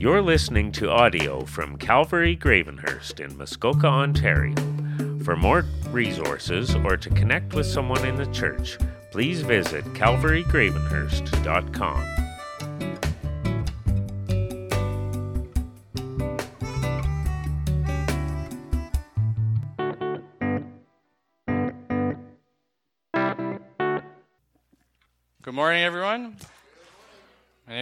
You're listening to audio from Calvary Gravenhurst in Muskoka, Ontario. For more resources or to connect with someone in the church, please visit calvarygravenhurst.com.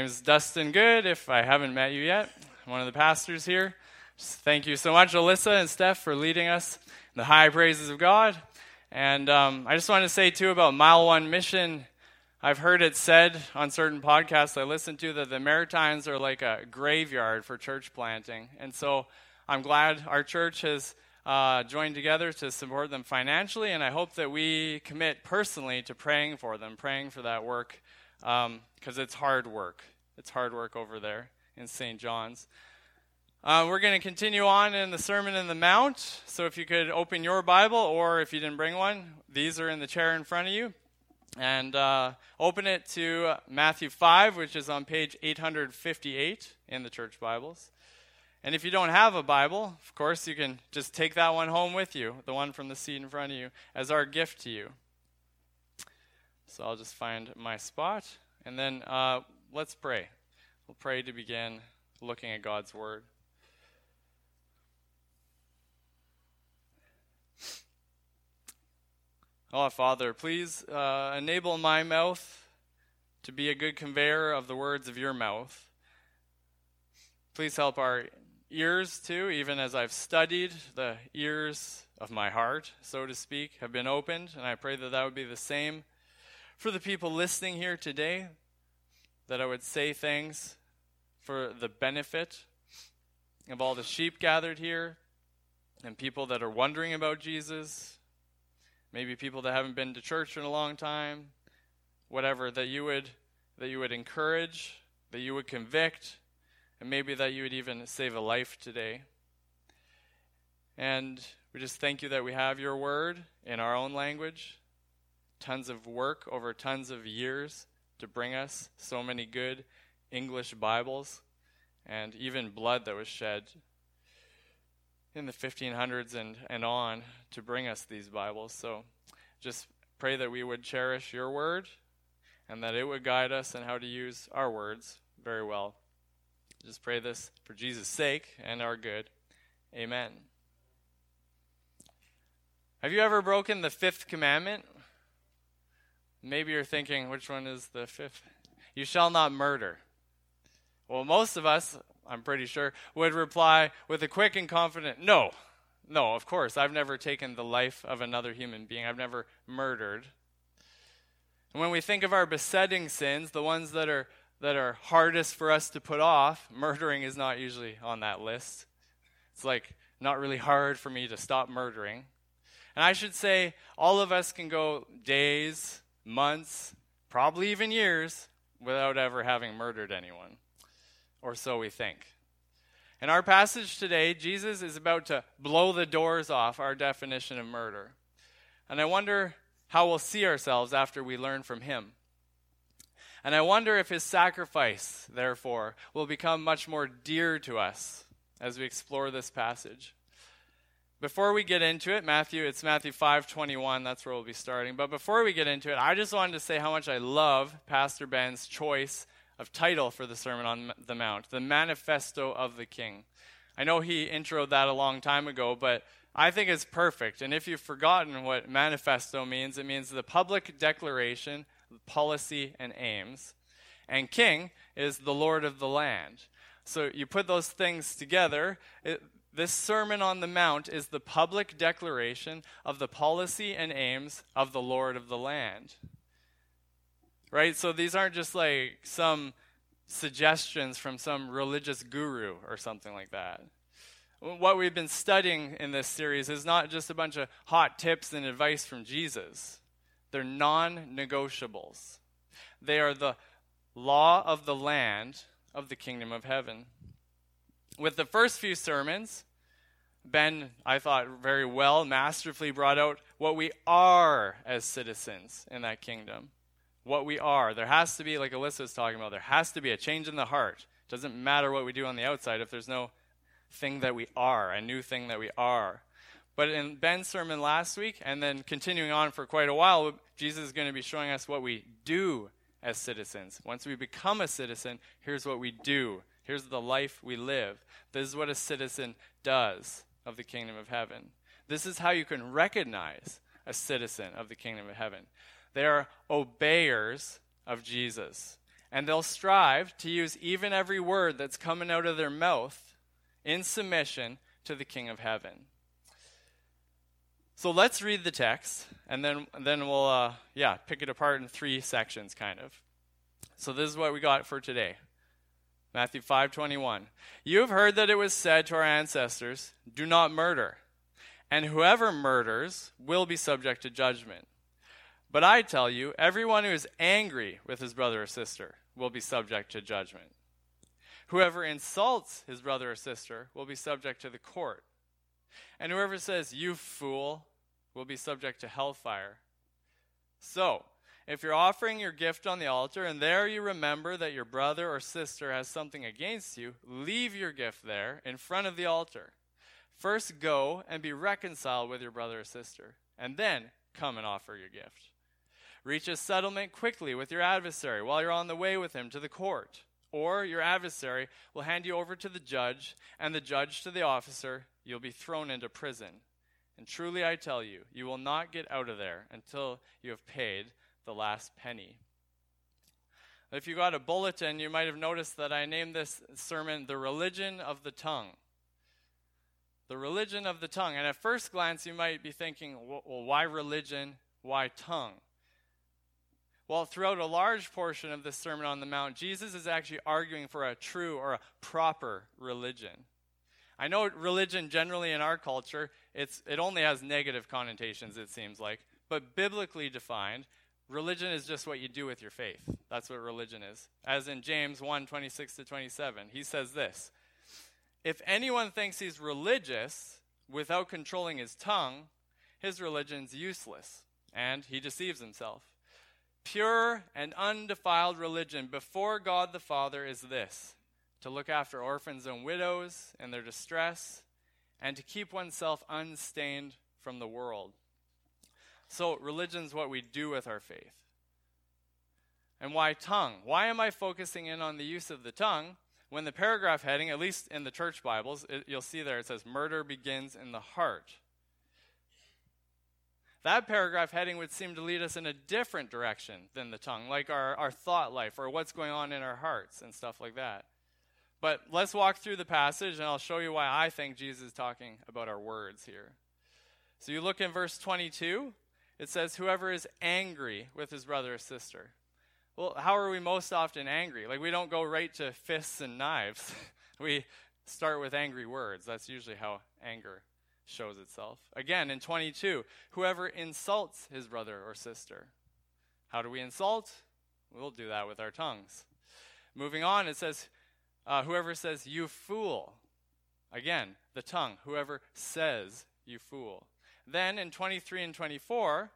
is Dustin Good. If I haven't met you yet, one of the pastors here. Just thank you so much, Alyssa and Steph, for leading us in the high praises of God. And um, I just wanted to say, too, about Mile One Mission. I've heard it said on certain podcasts I listen to that the Maritimes are like a graveyard for church planting. And so I'm glad our church has uh, joined together to support them financially, and I hope that we commit personally to praying for them, praying for that work, because um, it's hard work. It's hard work over there in St. John's. Uh, we're going to continue on in the Sermon in the Mount. So if you could open your Bible, or if you didn't bring one, these are in the chair in front of you. And uh, open it to Matthew 5, which is on page 858 in the church Bibles. And if you don't have a Bible, of course, you can just take that one home with you, the one from the seat in front of you, as our gift to you. So I'll just find my spot. And then uh, let's pray. We'll pray to begin looking at God's Word. Oh, Father, please uh, enable my mouth to be a good conveyor of the words of your mouth. Please help our ears too, even as I've studied, the ears of my heart, so to speak, have been opened, and I pray that that would be the same for the people listening here today, that I would say things for the benefit of all the sheep gathered here and people that are wondering about Jesus, maybe people that haven't been to church in a long time, whatever, that you would that you would encourage, that you would convict, and maybe that you would even save a life today. And we just thank you that we have your word in our own language. Tons of work over tons of years to bring us so many good English Bibles and even blood that was shed in the 1500s and, and on to bring us these Bibles. So just pray that we would cherish your word and that it would guide us in how to use our words very well. Just pray this for Jesus' sake and our good. Amen. Have you ever broken the fifth commandment? Maybe you're thinking, which one is the fifth? You shall not murder. Well, most of us, I'm pretty sure, would reply with a quick and confident no. No, of course. I've never taken the life of another human being, I've never murdered. And when we think of our besetting sins, the ones that are that are hardest for us to put off, murdering is not usually on that list. It's like not really hard for me to stop murdering. And I should say, all of us can go days, months, probably even years without ever having murdered anyone. Or so we think. In our passage today, Jesus is about to blow the doors off our definition of murder. And I wonder how we'll see ourselves after we learn from him. And I wonder if his sacrifice, therefore, will become much more dear to us as we explore this passage. Before we get into it, Matthew, it's Matthew 5:21, that's where we'll be starting. But before we get into it, I just wanted to say how much I love Pastor Ben's choice of title for the Sermon on the Mount, the Manifesto of the King. I know he introed that a long time ago, but I think it's perfect. And if you've forgotten what manifesto means, it means the public declaration policy, and aims. And king is the Lord of the land. So you put those things together. It, this Sermon on the Mount is the public declaration of the policy and aims of the Lord of the land. Right? So these aren't just like some suggestions from some religious guru or something like that. What we've been studying in this series is not just a bunch of hot tips and advice from Jesus. They're non negotiables. They are the law of the land of the kingdom of heaven. With the first few sermons, Ben, I thought, very well, masterfully brought out what we are as citizens in that kingdom. What we are. There has to be, like Alyssa was talking about, there has to be a change in the heart It Doesn't matter what we do on the outside if there's no thing that we are, a new thing that we are. But in Ben's sermon last week, and then continuing on for quite a while, Jesus is going to be showing us what we do as citizens. Once we become a citizen, here's what we do. Here's the life we live. This is what a citizen does of the kingdom of heaven. This is how you can recognize a citizen of the kingdom of heaven. They are obeyers of Jesus. And they'll strive to use even every word that's coming out of their mouth in submission to the King of heaven. So let's read the text, and then, then we'll, uh, yeah, pick it apart in three sections, kind of. So this is what we got for today. Matthew 5:21. You have heard that it was said to our ancestors, "Do not murder." And whoever murders will be subject to judgment. But I tell you, everyone who is angry with his brother or sister will be subject to judgment. Whoever insults his brother or sister will be subject to the court. And whoever says, You fool, will be subject to hellfire. So, if you're offering your gift on the altar and there you remember that your brother or sister has something against you, leave your gift there in front of the altar. First go and be reconciled with your brother or sister, and then come and offer your gift. Reach a settlement quickly with your adversary while you're on the way with him to the court. Or your adversary will hand you over to the judge, and the judge to the officer. You'll be thrown into prison. And truly I tell you, you will not get out of there until you have paid the last penny. If you got a bulletin, you might have noticed that I named this sermon The Religion of the Tongue. The religion of the tongue. And at first glance, you might be thinking, well, why religion? Why tongue? Well, throughout a large portion of the Sermon on the Mount, Jesus is actually arguing for a true or a proper religion. I know religion generally in our culture, it's, it only has negative connotations, it seems like. But biblically defined, religion is just what you do with your faith. That's what religion is. As in James 1 26 to 27, he says this If anyone thinks he's religious without controlling his tongue, his religion's useless, and he deceives himself. Pure and undefiled religion before God the Father is this to look after orphans and widows in their distress, and to keep oneself unstained from the world. So, religion's what we do with our faith. And why tongue? Why am I focusing in on the use of the tongue when the paragraph heading, at least in the church Bibles, it, you'll see there it says, Murder begins in the heart? that paragraph heading would seem to lead us in a different direction than the tongue, like our, our thought life or what's going on in our hearts and stuff like that. But let's walk through the passage and I'll show you why I think Jesus is talking about our words here. So you look in verse 22, it says, Whoever is angry with his brother or sister. Well, how are we most often angry? Like, we don't go right to fists and knives. we start with angry words. That's usually how anger shows itself. Again, in 22, whoever insults his brother or sister. How do we insult? We'll do that with our tongues. Moving on, it says, uh, whoever says, you fool. Again, the tongue. Whoever says, you fool. Then in 23 and 24,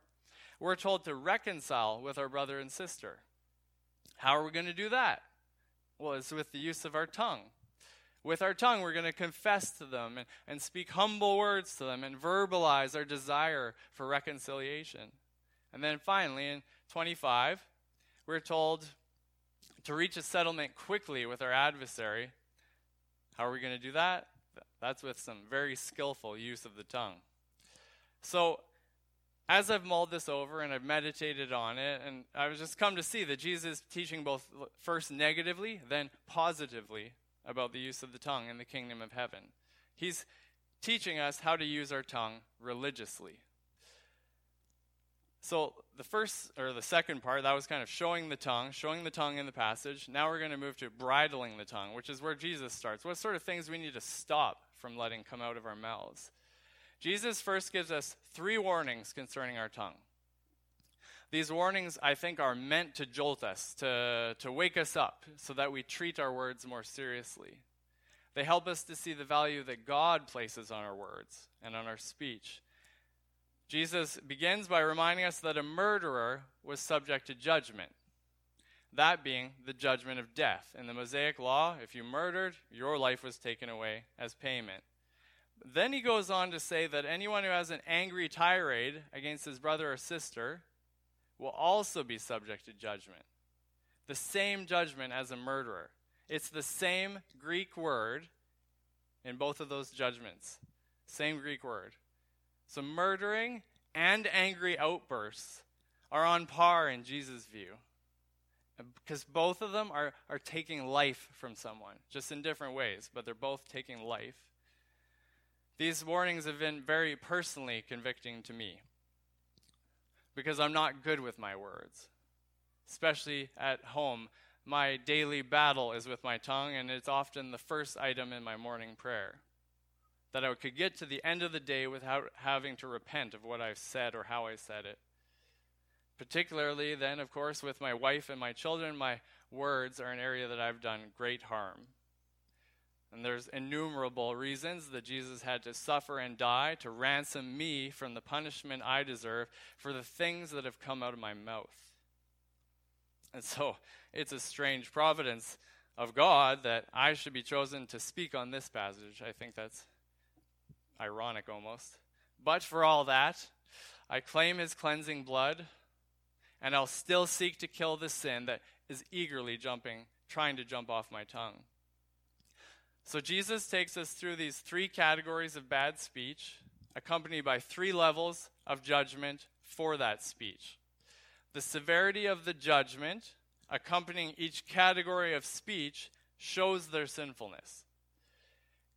we're told to reconcile with our brother and sister. How are we going to do that? Well, it's with the use of our tongue. With our tongue, we're going to confess to them and, and speak humble words to them and verbalize our desire for reconciliation. And then finally, in 25, we're told to reach a settlement quickly with our adversary. How are we going to do that? That's with some very skillful use of the tongue. So, as I've mulled this over and I've meditated on it, and I've just come to see that Jesus is teaching both first negatively, then positively about the use of the tongue in the kingdom of heaven. He's teaching us how to use our tongue religiously. So, the first or the second part, that was kind of showing the tongue, showing the tongue in the passage. Now we're going to move to bridling the tongue, which is where Jesus starts. What sort of things we need to stop from letting come out of our mouths? Jesus first gives us three warnings concerning our tongue. These warnings, I think, are meant to jolt us, to, to wake us up, so that we treat our words more seriously. They help us to see the value that God places on our words and on our speech. Jesus begins by reminding us that a murderer was subject to judgment. that being the judgment of death. In the Mosaic law, if you murdered, your life was taken away as payment. Then he goes on to say that anyone who has an angry tirade against his brother or sister will also be subject to judgment. The same judgment as a murderer. It's the same Greek word in both of those judgments. Same Greek word. So murdering and angry outbursts are on par in Jesus' view. Because both of them are, are taking life from someone, just in different ways, but they're both taking life. These warnings have been very personally convicting to me because I'm not good with my words, especially at home. My daily battle is with my tongue, and it's often the first item in my morning prayer. That I could get to the end of the day without having to repent of what I've said or how I said it. Particularly, then, of course, with my wife and my children, my words are an area that I've done great harm. And there's innumerable reasons that Jesus had to suffer and die to ransom me from the punishment I deserve for the things that have come out of my mouth. And so it's a strange providence of God that I should be chosen to speak on this passage. I think that's ironic almost. But for all that, I claim his cleansing blood, and I'll still seek to kill the sin that is eagerly jumping, trying to jump off my tongue. So Jesus takes us through these three categories of bad speech, accompanied by three levels of judgment for that speech. The severity of the judgment accompanying each category of speech shows their sinfulness.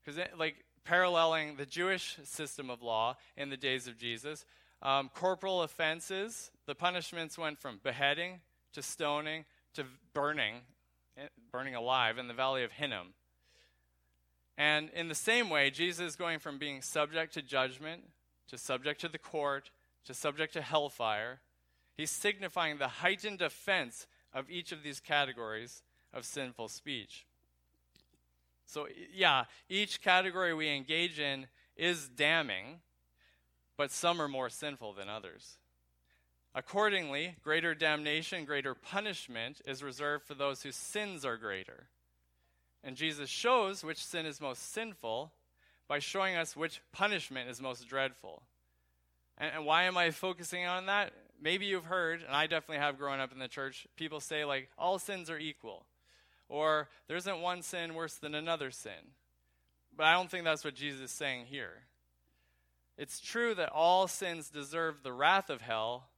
Because, like, paralleling the Jewish system of law in the days of Jesus, um, corporal offenses, the punishments went from beheading to stoning to burning, eh, burning alive in the valley of Hinnom. And in the same way, Jesus is going from being subject to judgment, to subject to the court, to subject to hellfire. He's signifying the heightened offense of each of these categories of sinful speech. So, yeah, each category we engage in is damning, but some are more sinful than others. Accordingly, greater damnation, greater punishment is reserved for those whose sins are greater. And Jesus shows which sin is most sinful by showing us which punishment is most dreadful. And, and, why am I focusing on that? Maybe you've heard, and I definitely have growing up in the church, people say, like, all sins are equal. Or there isn't one sin worse than another sin. But I don't think that's what Jesus is saying here. It's true that all sins deserve the wrath of hell,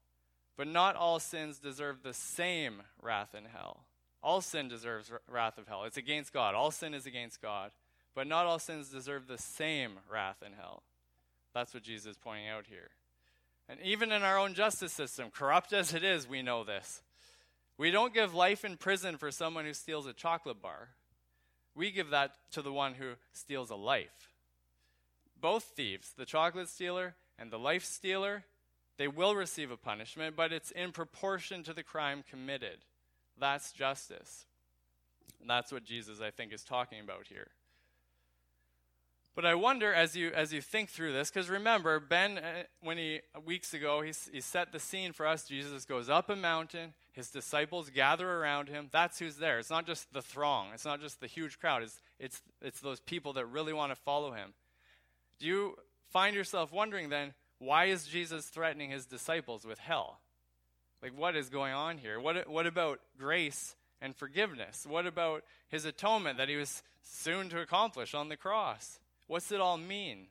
but not all sins deserve the same wrath in hell. All sin deserves wrath of hell. It's against God. All sin is against God. But not all sins deserve the same wrath in hell. That's what Jesus is pointing out here. And even in our own justice system, corrupt as it is, we know this. We don't give life in prison for someone who steals a chocolate bar. We give that to the one who steals a life. Both thieves, the chocolate stealer and the life stealer, they will receive a punishment, but it's in proportion to the crime committed. That's justice. And that's what Jesus, I think, is talking about here. But I wonder as you as you think through this, because remember Ben, uh, when he weeks ago he, he set the scene for us. Jesus goes up a mountain. His disciples gather around him. That's who's there. It's not just the throng. It's not just the huge crowd. It's it's it's those people that really want to follow him. Do you find yourself wondering then why is Jesus threatening his disciples with hell? Like, what is going on here? What, what about grace and forgiveness? What about his atonement that he was soon to accomplish on the cross? What's it all mean?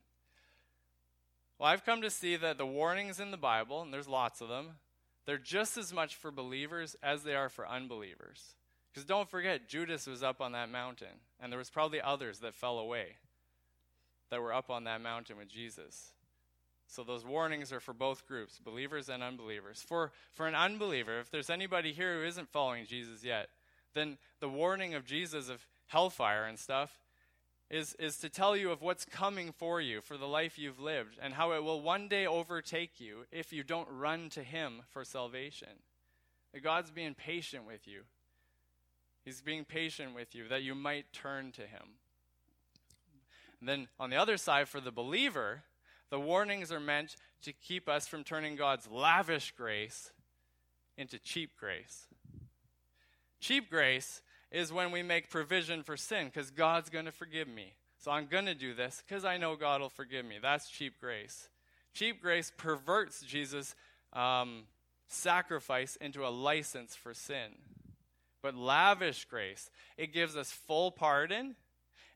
Well, I've come to see that the warnings in the Bible, and there's lots of them, they're just as much for believers as they are for unbelievers. Because don't forget, Judas was up on that mountain, and there was probably others that fell away that were up on that mountain with Jesus. So those warnings are for both groups, believers and unbelievers. For for an unbeliever, if there's anybody here who isn't following Jesus yet, then the warning of Jesus of hellfire and stuff is is to tell you of what's coming for you for the life you've lived and how it will one day overtake you if you don't run to him for salvation. That God's being patient with you. He's being patient with you that you might turn to him. And then on the other side for the believer, the warnings are meant to keep us from turning God's lavish grace into cheap grace. Cheap grace is when we make provision for sin because God's going to forgive me. So I'm going to do this because I know God will forgive me. That's cheap grace. Cheap grace perverts Jesus' um, sacrifice into a license for sin. But lavish grace, it gives us full pardon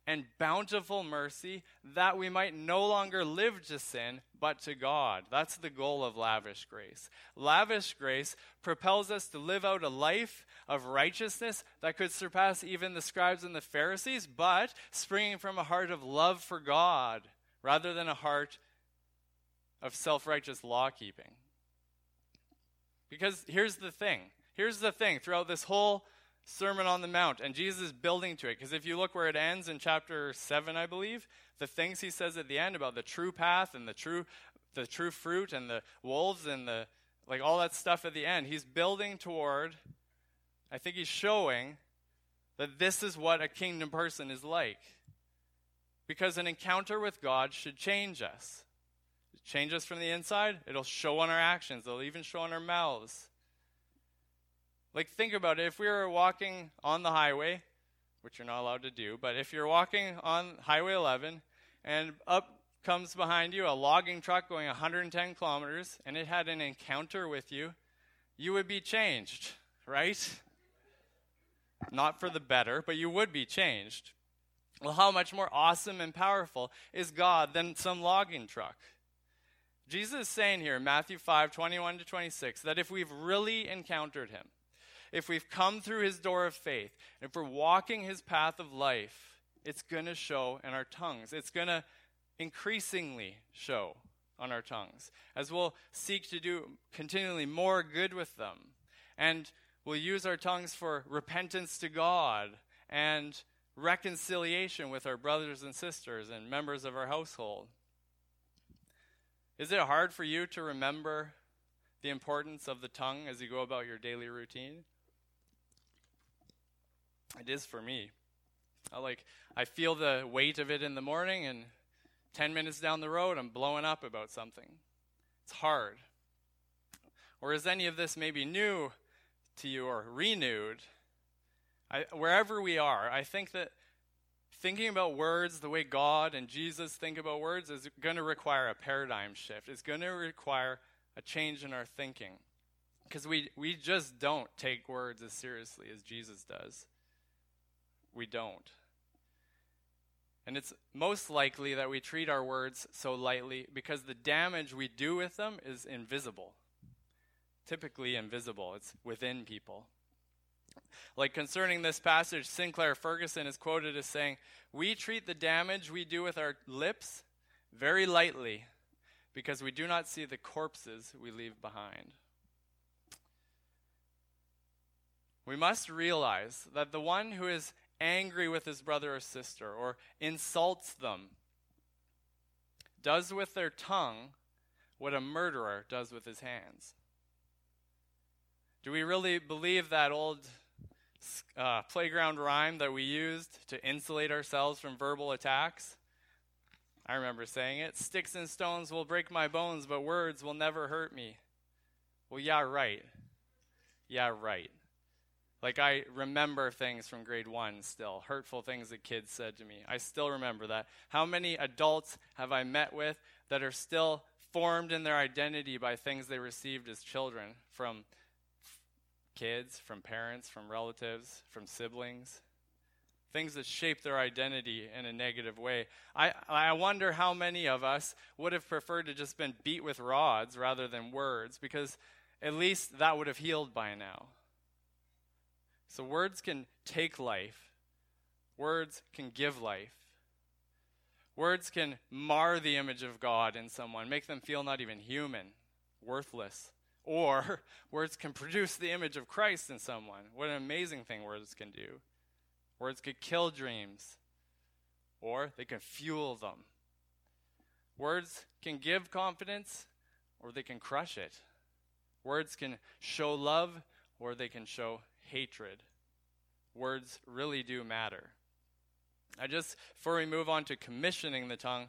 and bountiful mercy that we might no longer live to sin, but to God. That's the goal of lavish grace. Lavish grace propels us to live out a life of righteousness that could surpass even the scribes and the Pharisees, but springing from a heart of love for God rather than a heart of self righteous law keeping. Because here's the thing here's the thing throughout this whole Sermon on the Mount, and Jesus is building to it. Because if you look where it ends in chapter 7, I believe, the things he says at the end about the true path and the true, the true fruit and the wolves and the, like all that stuff at the end, he's building toward, I think he's showing that this is what a kingdom person is like. Because an encounter with God should change us. Change us from the inside, it'll show on our actions, it'll even show on our mouths. Like, think about it. If we were walking on the highway, which you're not allowed to do, but if you're walking on Highway 11 and up comes behind you a logging truck going 110 kilometers and it had an encounter with you, you would be changed, right? Not for the better, but you would be changed. Well, how much more awesome and powerful is God than some logging truck? Jesus is saying here in Matthew 5 21 to 26 that if we've really encountered him, if we've come through his door of faith, if we're walking his path of life, it's going to show in our tongues. It's going to increasingly show on our tongues as we'll seek to do continually more good with them. And we'll use our tongues for repentance to God and reconciliation with our brothers and sisters and members of our household. Is it hard for you to remember the importance of the tongue as you go about your daily routine? It is for me. I like I feel the weight of it in the morning and 10 minutes down the road I'm blowing up about something. It's hard. Or is any of this maybe new to you or renewed? I, wherever we are, I think that thinking about words the way God and Jesus think about words is going to require a paradigm shift. It's going to require a change in our thinking. Because we, we just don't take words as seriously as Jesus does we don't. And it's most likely that we treat our words so lightly because the damage we do with them is invisible. Typically invisible, it's within people. Like concerning this passage, Sinclair Ferguson is quoted as saying, We treat the damage we do with our lips very lightly because we do not see the corpses we leave behind. We must realize that the one who is angry with his brother or sister or insults them does with their tongue what a murderer does with his hands. Do we really believe that old uh, playground rhyme that we used to insulate ourselves from verbal attacks? I remember saying it Sticks and stones will break my bones, but words will never hurt me. Well, yeah, right. Yeah, right. Like, I remember things from grade one still, hurtful things that kids said to me. I still remember that. How many adults have I met with that are still formed in their identity by things they received as children from kids, from parents, from relatives, from siblings? Things that shape their identity in a negative way. I, I wonder how many of us would have preferred to just been beat with rods rather than words, because at least that would have healed by now. So words can take life, words can give life. Words can mar the image of God in someone, make them feel not even human, worthless. Or words can produce the image of Christ in someone. What an amazing thing words can do. Words could kill dreams, or they can fuel them. Words can give confidence, or they can crush it. Words can show love, or they can show hatred. Words really do matter. I just, before we move on to commissioning the tongue,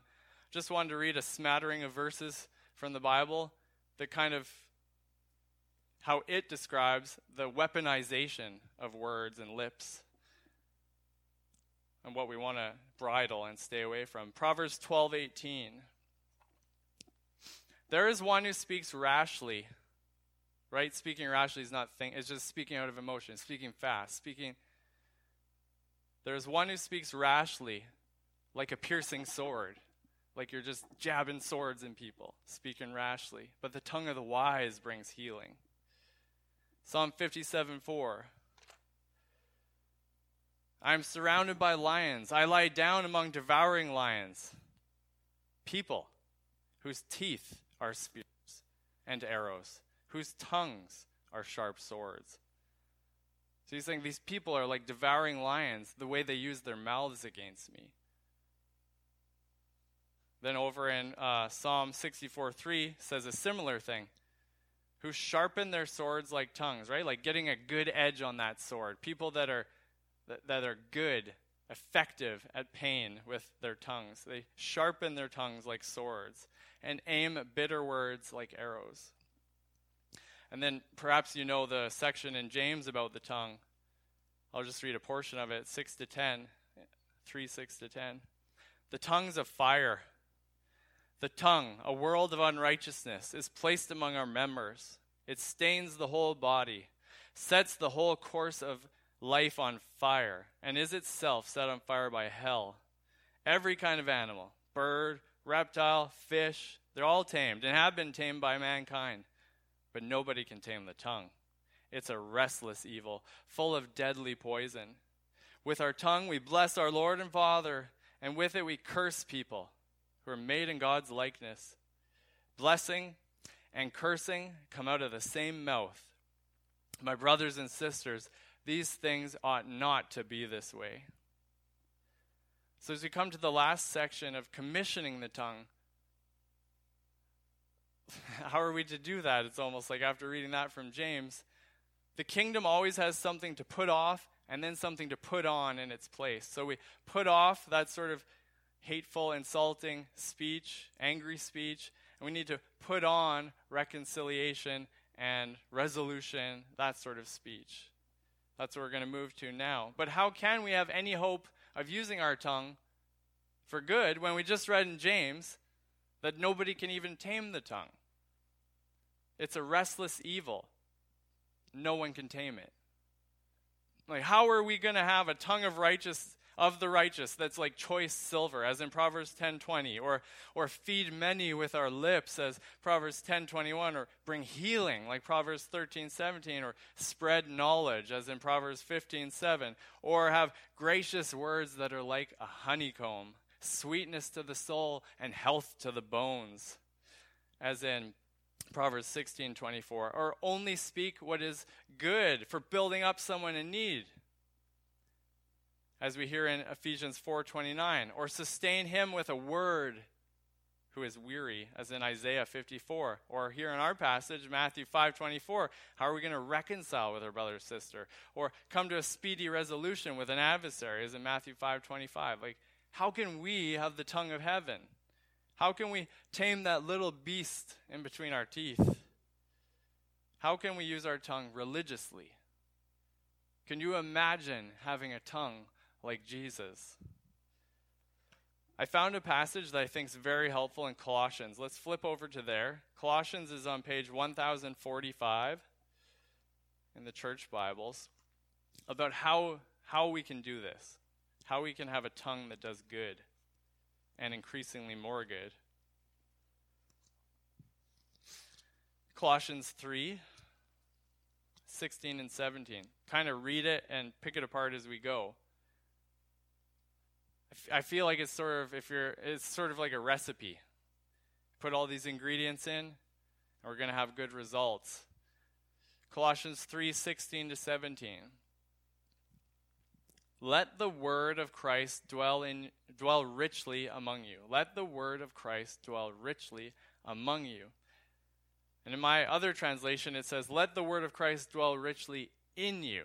just wanted to read a smattering of verses from the Bible that kind of how it describes the weaponization of words and lips and what we want to bridle and stay away from. Proverbs 12:18 There is one who speaks rashly. Right? Speaking rashly is not think it's just speaking out of emotion, speaking fast, speaking There is one who speaks rashly like a piercing sword. Like you're just jabbing swords in people, speaking rashly. But the tongue of the wise brings healing. Psalm 57 4. I am surrounded by lions. I lie down among devouring lions. People whose teeth are spears and arrows, whose tongues are sharp swords. So he's saying these people are like devouring lions, the way they use their mouths against me. Then over in uh, Psalm 64 3 says a similar thing who sharpen their swords like tongues, right? Like getting a good edge on that sword. People that are that, that are good, effective at pain with their tongues. They sharpen their tongues like swords and aim bitter words like arrows. And then perhaps you know the section in James about the tongue. I'll just read a portion of it, 6 to 10, 3 6 to 10. The tongues of fire the tongue, a world of unrighteousness, is placed among our members. It stains the whole body, sets the whole course of life on fire, and is itself set on fire by hell. Every kind of animal, bird, reptile, fish, they're all tamed and have been tamed by mankind. But nobody can tame the tongue. It's a restless evil, full of deadly poison. With our tongue, we bless our Lord and Father, and with it, we curse people who are made in God's likeness. Blessing and cursing come out of the same mouth. My brothers and sisters, these things ought not to be this way. So, as we come to the last section of commissioning the tongue, how are we to do that? It's almost like after reading that from James, the kingdom always has something to put off and then something to put on in its place. So we put off that sort of hateful, insulting speech, angry speech, and we need to put on reconciliation and resolution, that sort of speech. That's what we're going to move to now. But how can we have any hope of using our tongue for good when we just read in James that nobody can even tame the tongue? It's a restless evil. No one can tame it. Like, how are we going to have a tongue of righteous of the righteous that's like choice silver as in Proverbs 10:20 or or feed many with our lips as Proverbs 10:21 or bring healing like Proverbs 13:17 or spread knowledge as in Proverbs 15:7 or have gracious words that are like a honeycomb sweetness to the soul and health to the bones as in Proverbs 16:24 or only speak what is good for building up someone in need as we hear in Ephesians 4:29, or sustain him with a word who is weary, as in Isaiah 54, or here in our passage, Matthew 5:24, how are we going to reconcile with our brother or sister, or come to a speedy resolution with an adversary, as in Matthew 5:25? Like, how can we have the tongue of heaven? How can we tame that little beast in between our teeth? How can we use our tongue religiously? Can you imagine having a tongue like Jesus. I found a passage that I think is very helpful in Colossians. Let's flip over to there. Colossians is on page 1045 in the church Bibles about how, how we can do this, how we can have a tongue that does good and increasingly more good. Colossians 3 16 and 17. Kind of read it and pick it apart as we go. I feel like it's sort of if you're it's sort of like a recipe. Put all these ingredients in, and we're going to have good results. Colossians 3:16 to 17. Let the word of Christ dwell in dwell richly among you. Let the word of Christ dwell richly among you. And in my other translation it says let the word of Christ dwell richly in you.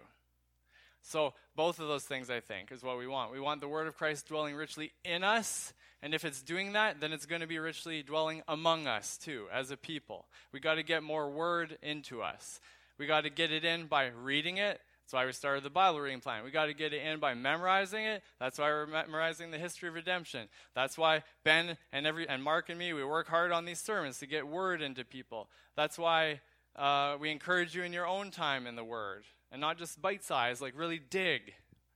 So, both of those things, I think, is what we want. We want the Word of Christ dwelling richly in us, and if it's doing that, then it's going to be richly dwelling among us, too, as a people. we got to get more Word into us. We got to get it in by reading it. That's why we started the Bible reading plan. We got to get it in by memorizing it. That's why we're memorizing the history of redemption. That's why Ben and every and Mark and me we work hard on these sermons to get word into people. That's why uh, we encourage you in your own time in the Word and not just bite size. Like really dig.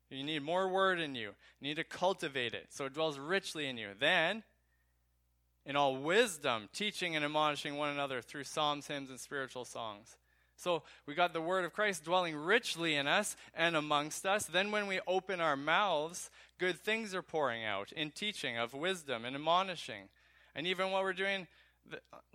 You need more Word in you. You need to cultivate it so it dwells richly in you. Then in all wisdom, teaching and admonishing one another through psalms, hymns, and spiritual songs so we got the word of Christ dwelling richly in us and amongst us. Then when we open our mouths, good things are pouring out in teaching of wisdom and admonishing. And even what we're doing,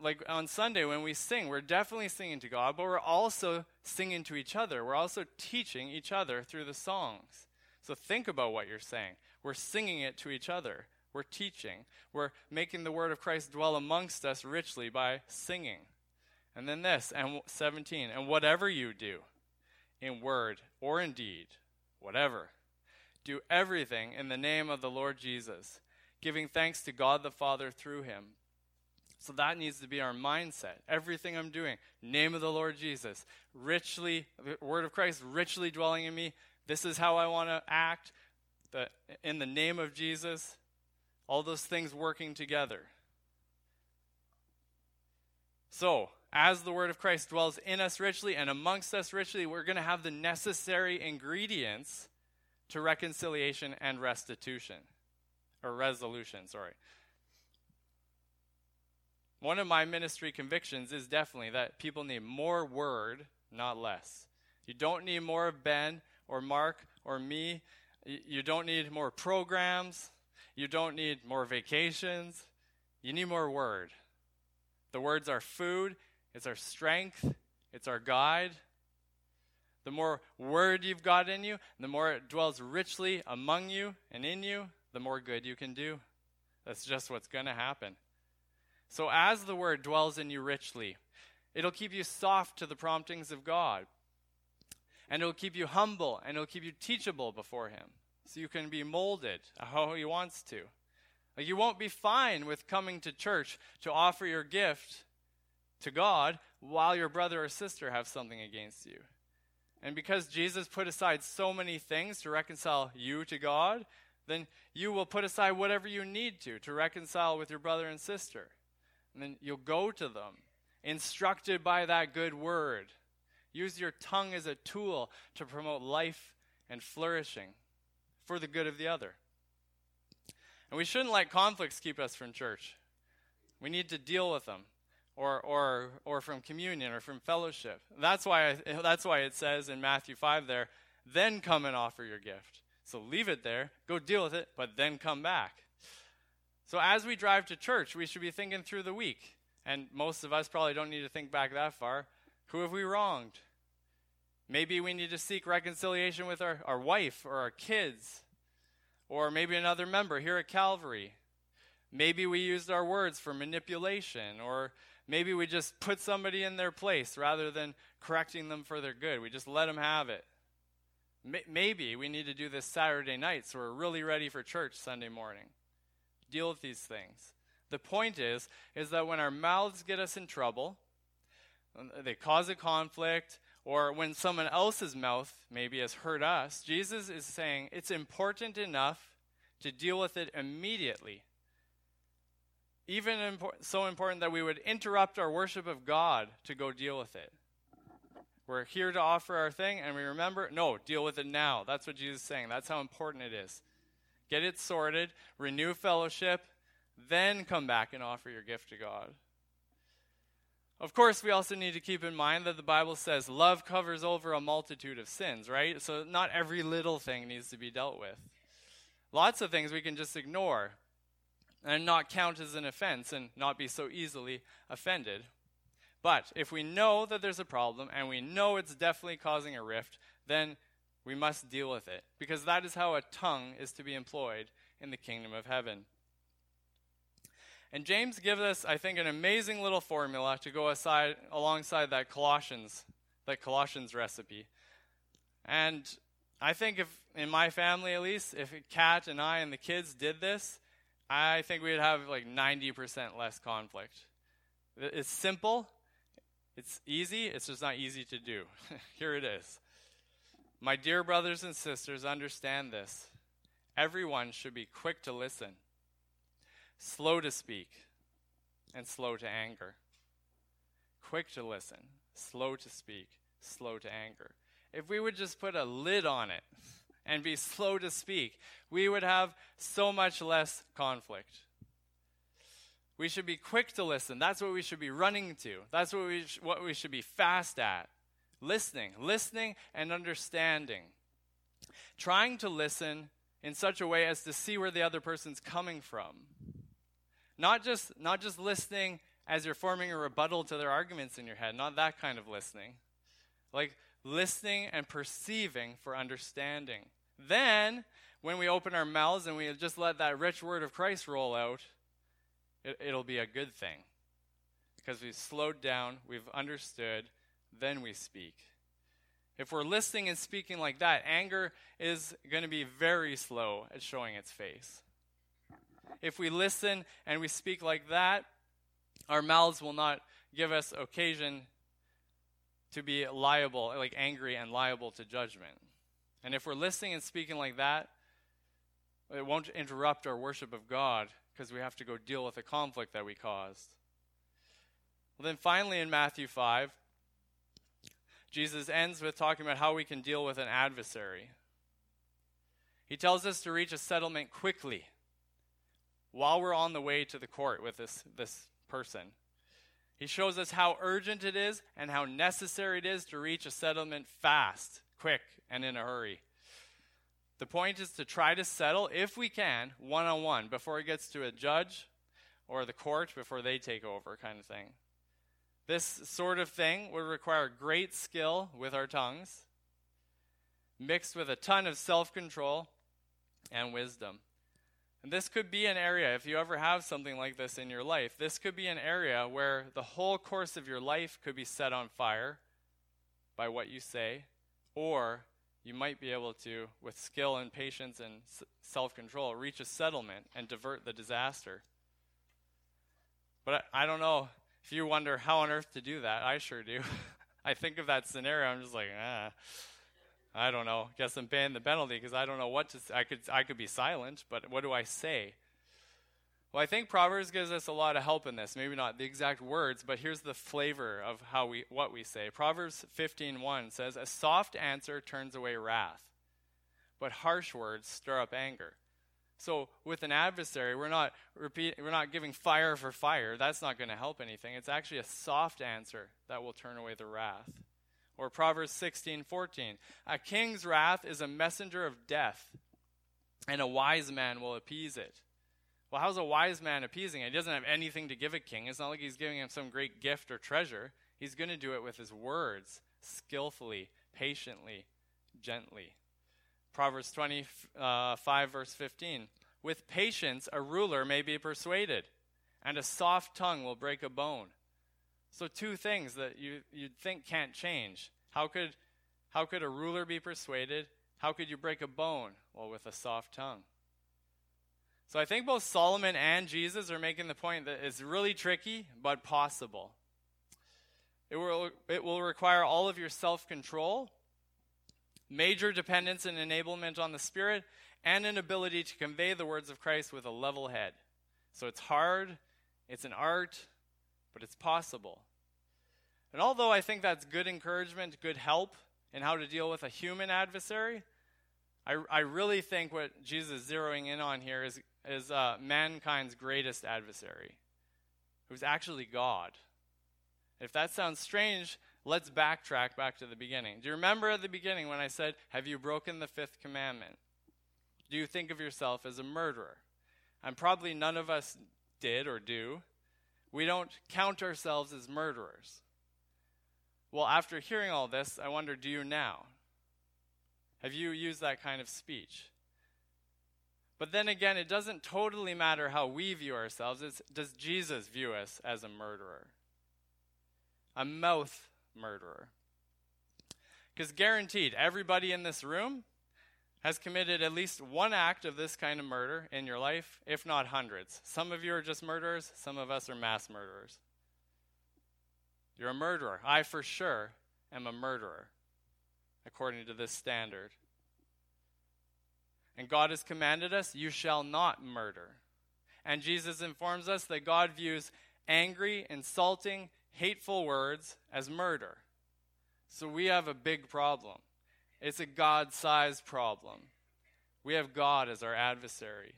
like on Sunday when we sing, we're definitely singing to God, but we're also singing to each other. We're also teaching each other through the songs. So think about what you're saying. We're singing it to each other. We're teaching. We're making the word of Christ dwell amongst us richly by singing. And then this, and 17, and whatever you do, in word or in deed, whatever, do everything in the name of the Lord Jesus, giving thanks to God the Father through him. So that needs to be our mindset. Everything I'm doing, name of the Lord Jesus, richly, word of Christ richly dwelling in me. This is how I want to act. The, in the name of Jesus, all those things working together. So, as the word of Christ dwells in us richly and amongst us richly, we're going to have the necessary ingredients to reconciliation and restitution. Or resolution, sorry. One of my ministry convictions is definitely that people need more word, not less. You don't need more of Ben or Mark or me. You don't need more programs. You don't need more vacations. You need more word. The words are food it's our strength, it's our guide. The more word you've got in you, the more it dwells richly among you and in you, the more good you can do. That's just what's going to happen. So, as the word dwells in you richly, it'll keep you soft to the promptings of God. And it'll keep you humble and it'll keep you teachable before Him. So you can be molded how He wants to. You won't be fine with coming to church to offer your gift to God while your brother or sister have something against you. And because Jesus put aside so many things to reconcile you to God, then you will put aside whatever you need to to reconcile with your brother and sister. And then you'll go to them, instructed by that good word. Use your tongue as a tool to promote life and flourishing for the good of the other. And we shouldn't let conflicts keep us from church. We need to deal with them or, or, or from communion or from fellowship. That's why, that's why it says in Matthew 5 there, then come and offer your gift. So leave it there, go deal with it, but then come back. So as we drive to church, we should be thinking through the week. And most of us probably don't need to think back that far. Who have we wronged? Maybe we need to seek reconciliation with our, our wife or our kids, or maybe another member here at Calvary. Maybe we used our words for manipulation, or Maybe we just put somebody in their place rather than correcting them for their good. We just let them have it. Maybe we need to do this Saturday night so we're really ready for church Sunday morning. Deal with these things. The point is is that when our mouths get us in trouble, they cause a conflict, or when someone else's mouth maybe has hurt us, Jesus is saying it's important enough to deal with it immediately even impor- so important that we would interrupt our worship of God to go deal with it. We're here to offer our thing, and we remember, no, deal with it now. That's what Jesus is saying. That's how important it is. Get it sorted, renew fellowship, then come back and offer your gift to God. Of course, we also need to keep in mind that the Bible says love covers over a multitude of sins, right? So not every little thing needs to be dealt with. Lots of things we can just ignore and not count as an offense and not be so easily offended. But if we know that there's a problem and we know it's definitely causing a rift, then we must deal with it because that is how a tongue is to be employed in the kingdom of heaven. And James gives us, I think, an amazing little formula to go aside alongside that Colossians, that Colossians recipe. And I think if in my family at least, if Kat and I and the kids did this, I think we'd have like 90% less conflict. It's simple, It's easy, it's just not easy to do. Here it is. My dear brothers and sisters, understand this. Everyone should be quick to listen, slow to speak, and slow to anger. Quick to listen, slow to speak, slow to anger. If we would just put a lid on it and be slow to speak, we would have so much less conflict. We should be quick to listen. That's what we should be running to. That's what we, sh- what we should be fast at. Listening, listening and understanding. Trying to listen in such a way as to see where the other person's coming from. Not just, not just listening as you're forming a rebuttal to their arguments in your head, not that kind of listening. Like listening and perceiving for understanding. Then, when we open our mouths and we just let that rich word of Christ roll out, it, it'll be a good thing. Because we've slowed down, we've understood, then we speak. If we're listening and speaking like that, anger is going to be very slow at showing its face. If we listen and we speak like that, our mouths will not give us occasion to be liable, like angry and liable to judgment. And if we're listening and speaking like that, it won't interrupt our worship of God because we have to go deal with the conflict that we caused. Well, then finally in Matthew 5, Jesus ends with talking about how we can deal with an adversary. He tells us to reach a settlement quickly while we're on the way to the court with this, this person. He shows us how urgent it is and how necessary it is to reach a settlement fast, quick, and in a hurry. The point is to try to settle, if we can, one on one before it gets to a judge or the court before they take over, kind of thing. This sort of thing would require great skill with our tongues, mixed with a ton of self control and wisdom. And this could be an area, if you ever have something like this in your life, this could be an area where the whole course of your life could be set on fire by what you say, or you might be able to, with skill and patience and s- self control, reach a settlement and divert the disaster. But I, I, don't know if you wonder how on earth to do that. I sure do. I think of that scenario, I'm just like, ah, I don't know. Guess I'm paying the penalty because I don't know what to. I could I could be silent, but what do I say? Well, I think Proverbs gives us a lot of help in this. Maybe not the exact words, but here's the flavor of how we what we say. Proverbs 15:1 says, "A soft answer turns away wrath, but harsh words stir up anger." So, with an adversary, we're not repeat, we're not giving fire for fire. That's not going to help anything. It's actually a soft answer that will turn away the wrath. Or Proverbs 16:14, "A king's wrath is a messenger of death, and a wise man will appease it." Well, how's a wise man appeasing? He doesn't have anything to give a king. It's not like he's giving him some great gift or treasure. He's going to do it with his words, skillfully, patiently, gently. Proverbs 25, uh, verse 15. With patience, a ruler may be persuaded, and a soft tongue will break a bone. So, two things that you, you'd think can't change. How could, how could a ruler be persuaded? How could you break a bone? Well, with a soft tongue. So I think both Solomon and Jesus are making the point that it's really tricky, but possible. It will, it will require all of your self control, major dependence and enablement on the Spirit, and an ability to convey the words of Christ with a level head. So it's hard, it's an art, but it's possible. And although I think that's good encouragement, good help in how to deal with a human adversary, I, I really think what Jesus is zeroing in on here is is uh, mankind's greatest adversary, who's actually God. If that sounds strange, let's backtrack back to the beginning. Do you remember at the beginning when I said, Have you broken the fifth commandment? Do you think of yourself as a murderer? And probably none of us did or do. We don't count ourselves as murderers. Well, after hearing all this, I wonder do you now? Have you used that kind of speech? But then again, it doesn't totally matter how we view ourselves. It's, does Jesus view us as a murderer? A mouth murderer. Because guaranteed, everybody in this room has committed at least one act of this kind of murder in your life, if not hundreds. Some of you are just murderers, some of us are mass murderers. You're a murderer. I for sure am a murderer, according to this standard. And God has commanded us, You shall not murder. And Jesus informs us that God views angry, insulting, hateful words as murder. So we have a big problem. It's a God sized problem. We have God as our adversary.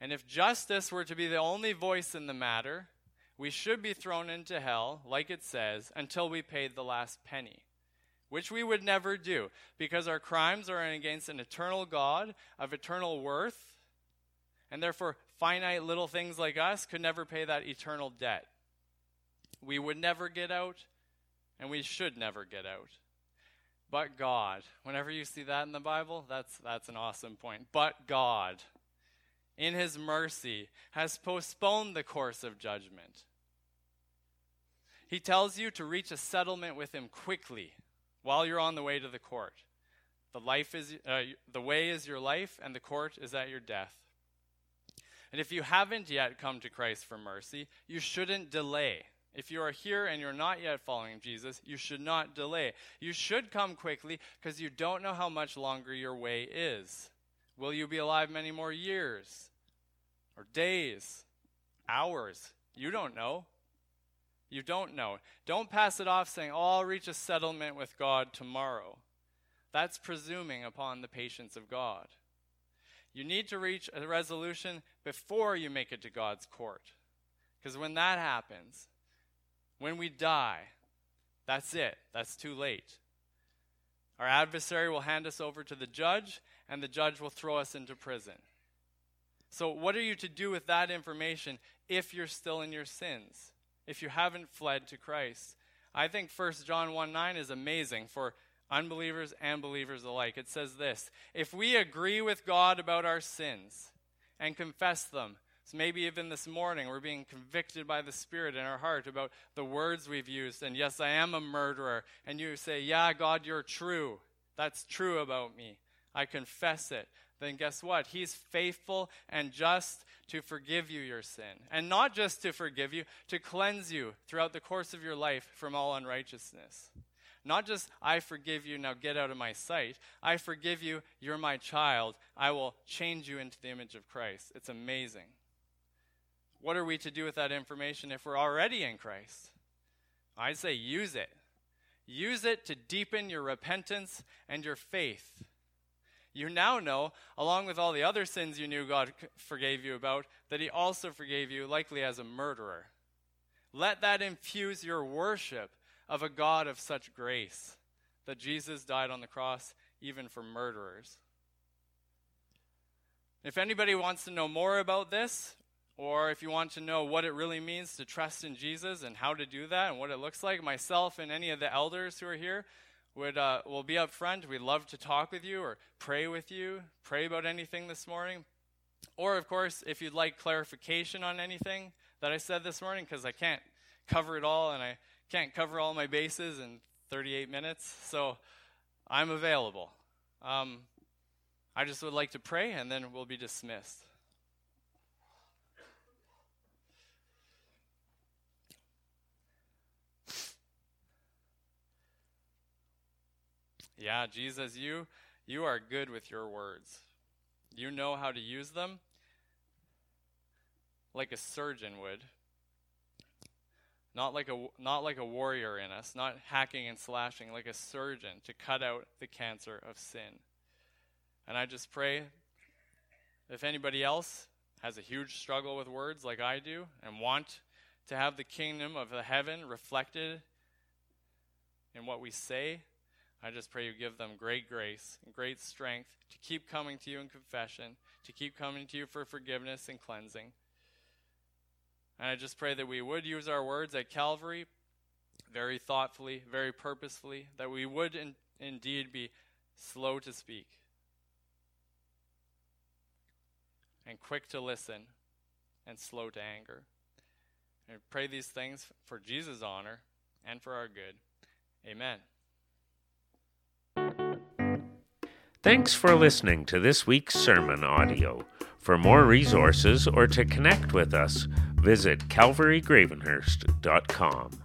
And if justice were to be the only voice in the matter, we should be thrown into hell, like it says, until we paid the last penny, which we would never do, because our crimes are against an eternal God of eternal worth, and therefore finite little things like us could never pay that eternal debt. We would never get out, and we should never get out. But God, whenever you see that in the Bible, that's, that's an awesome point. But God in his mercy, has postponed the course of judgment. He tells you to reach a settlement with him quickly while you're on the way to the court. The, life is, uh, the way is your life, and the court is at your death. And if you haven't yet come to Christ for mercy, you shouldn't delay. If you are here and you're not yet following Jesus, you should not delay. You should come quickly because you don't know how much longer your way is. Will you be alive many more years or days, hours? You don't know. You don't know. Don't pass it off saying, Oh, I'll reach a settlement with God tomorrow. That's presuming upon the patience of God. You need to reach a resolution before you make it to God's court. Because when that happens, when we die, that's it. That's too late. Our adversary will hand us over to the judge, and the judge will throw us into prison. So, what are you to do with that information if you're still in your sins? If you haven't fled to Christ? I think 1 John 1 9 is amazing for unbelievers and believers alike. It says this If we agree with God about our sins and confess them, so maybe even this morning we're being convicted by the Spirit in our heart about the words we've used. And yes, I am a murderer. And you say, Yeah, God, you're true. That's true about me. I confess it. Then guess what? He's faithful and just to forgive you your sin. And not just to forgive you, to cleanse you throughout the course of your life from all unrighteousness. Not just, I forgive you, now get out of my sight. I forgive you, you're my child. I will change you into the image of Christ. It's amazing. What are we to do with that information if we're already in Christ? I'd say use it. Use it to deepen your repentance and your faith. You now know, along with all the other sins you knew God forgave you about, that He also forgave you, likely as a murderer. Let that infuse your worship of a God of such grace that Jesus died on the cross even for murderers. If anybody wants to know more about this, or if you want to know what it really means to trust in Jesus and how to do that and what it looks like, myself and any of the elders who are here would uh, will be up front. We'd love to talk with you or pray with you, pray about anything this morning. Or, of course, if you'd like clarification on anything that I said this morning, because I can't cover it all and I can't cover all my bases in 38 minutes, so I'm available. Um, I just would like to pray and then we'll be dismissed. Yeah, Jesus, you you are good with your words. You know how to use them like a surgeon would. Not like a not like a warrior in us, not hacking and slashing like a surgeon to cut out the cancer of sin. And I just pray if anybody else has a huge struggle with words like I do and want to have the kingdom of the heaven reflected in what we say, I just pray you give them great grace and great strength to keep coming to you in confession, to keep coming to you for forgiveness and cleansing. And I just pray that we would use our words at Calvary very thoughtfully, very purposefully, that we would in, indeed be slow to speak and quick to listen and slow to anger. And pray these things for Jesus' honor and for our good. Amen. Thanks for listening to this week's sermon audio. For more resources or to connect with us, visit calvarygravenhurst.com.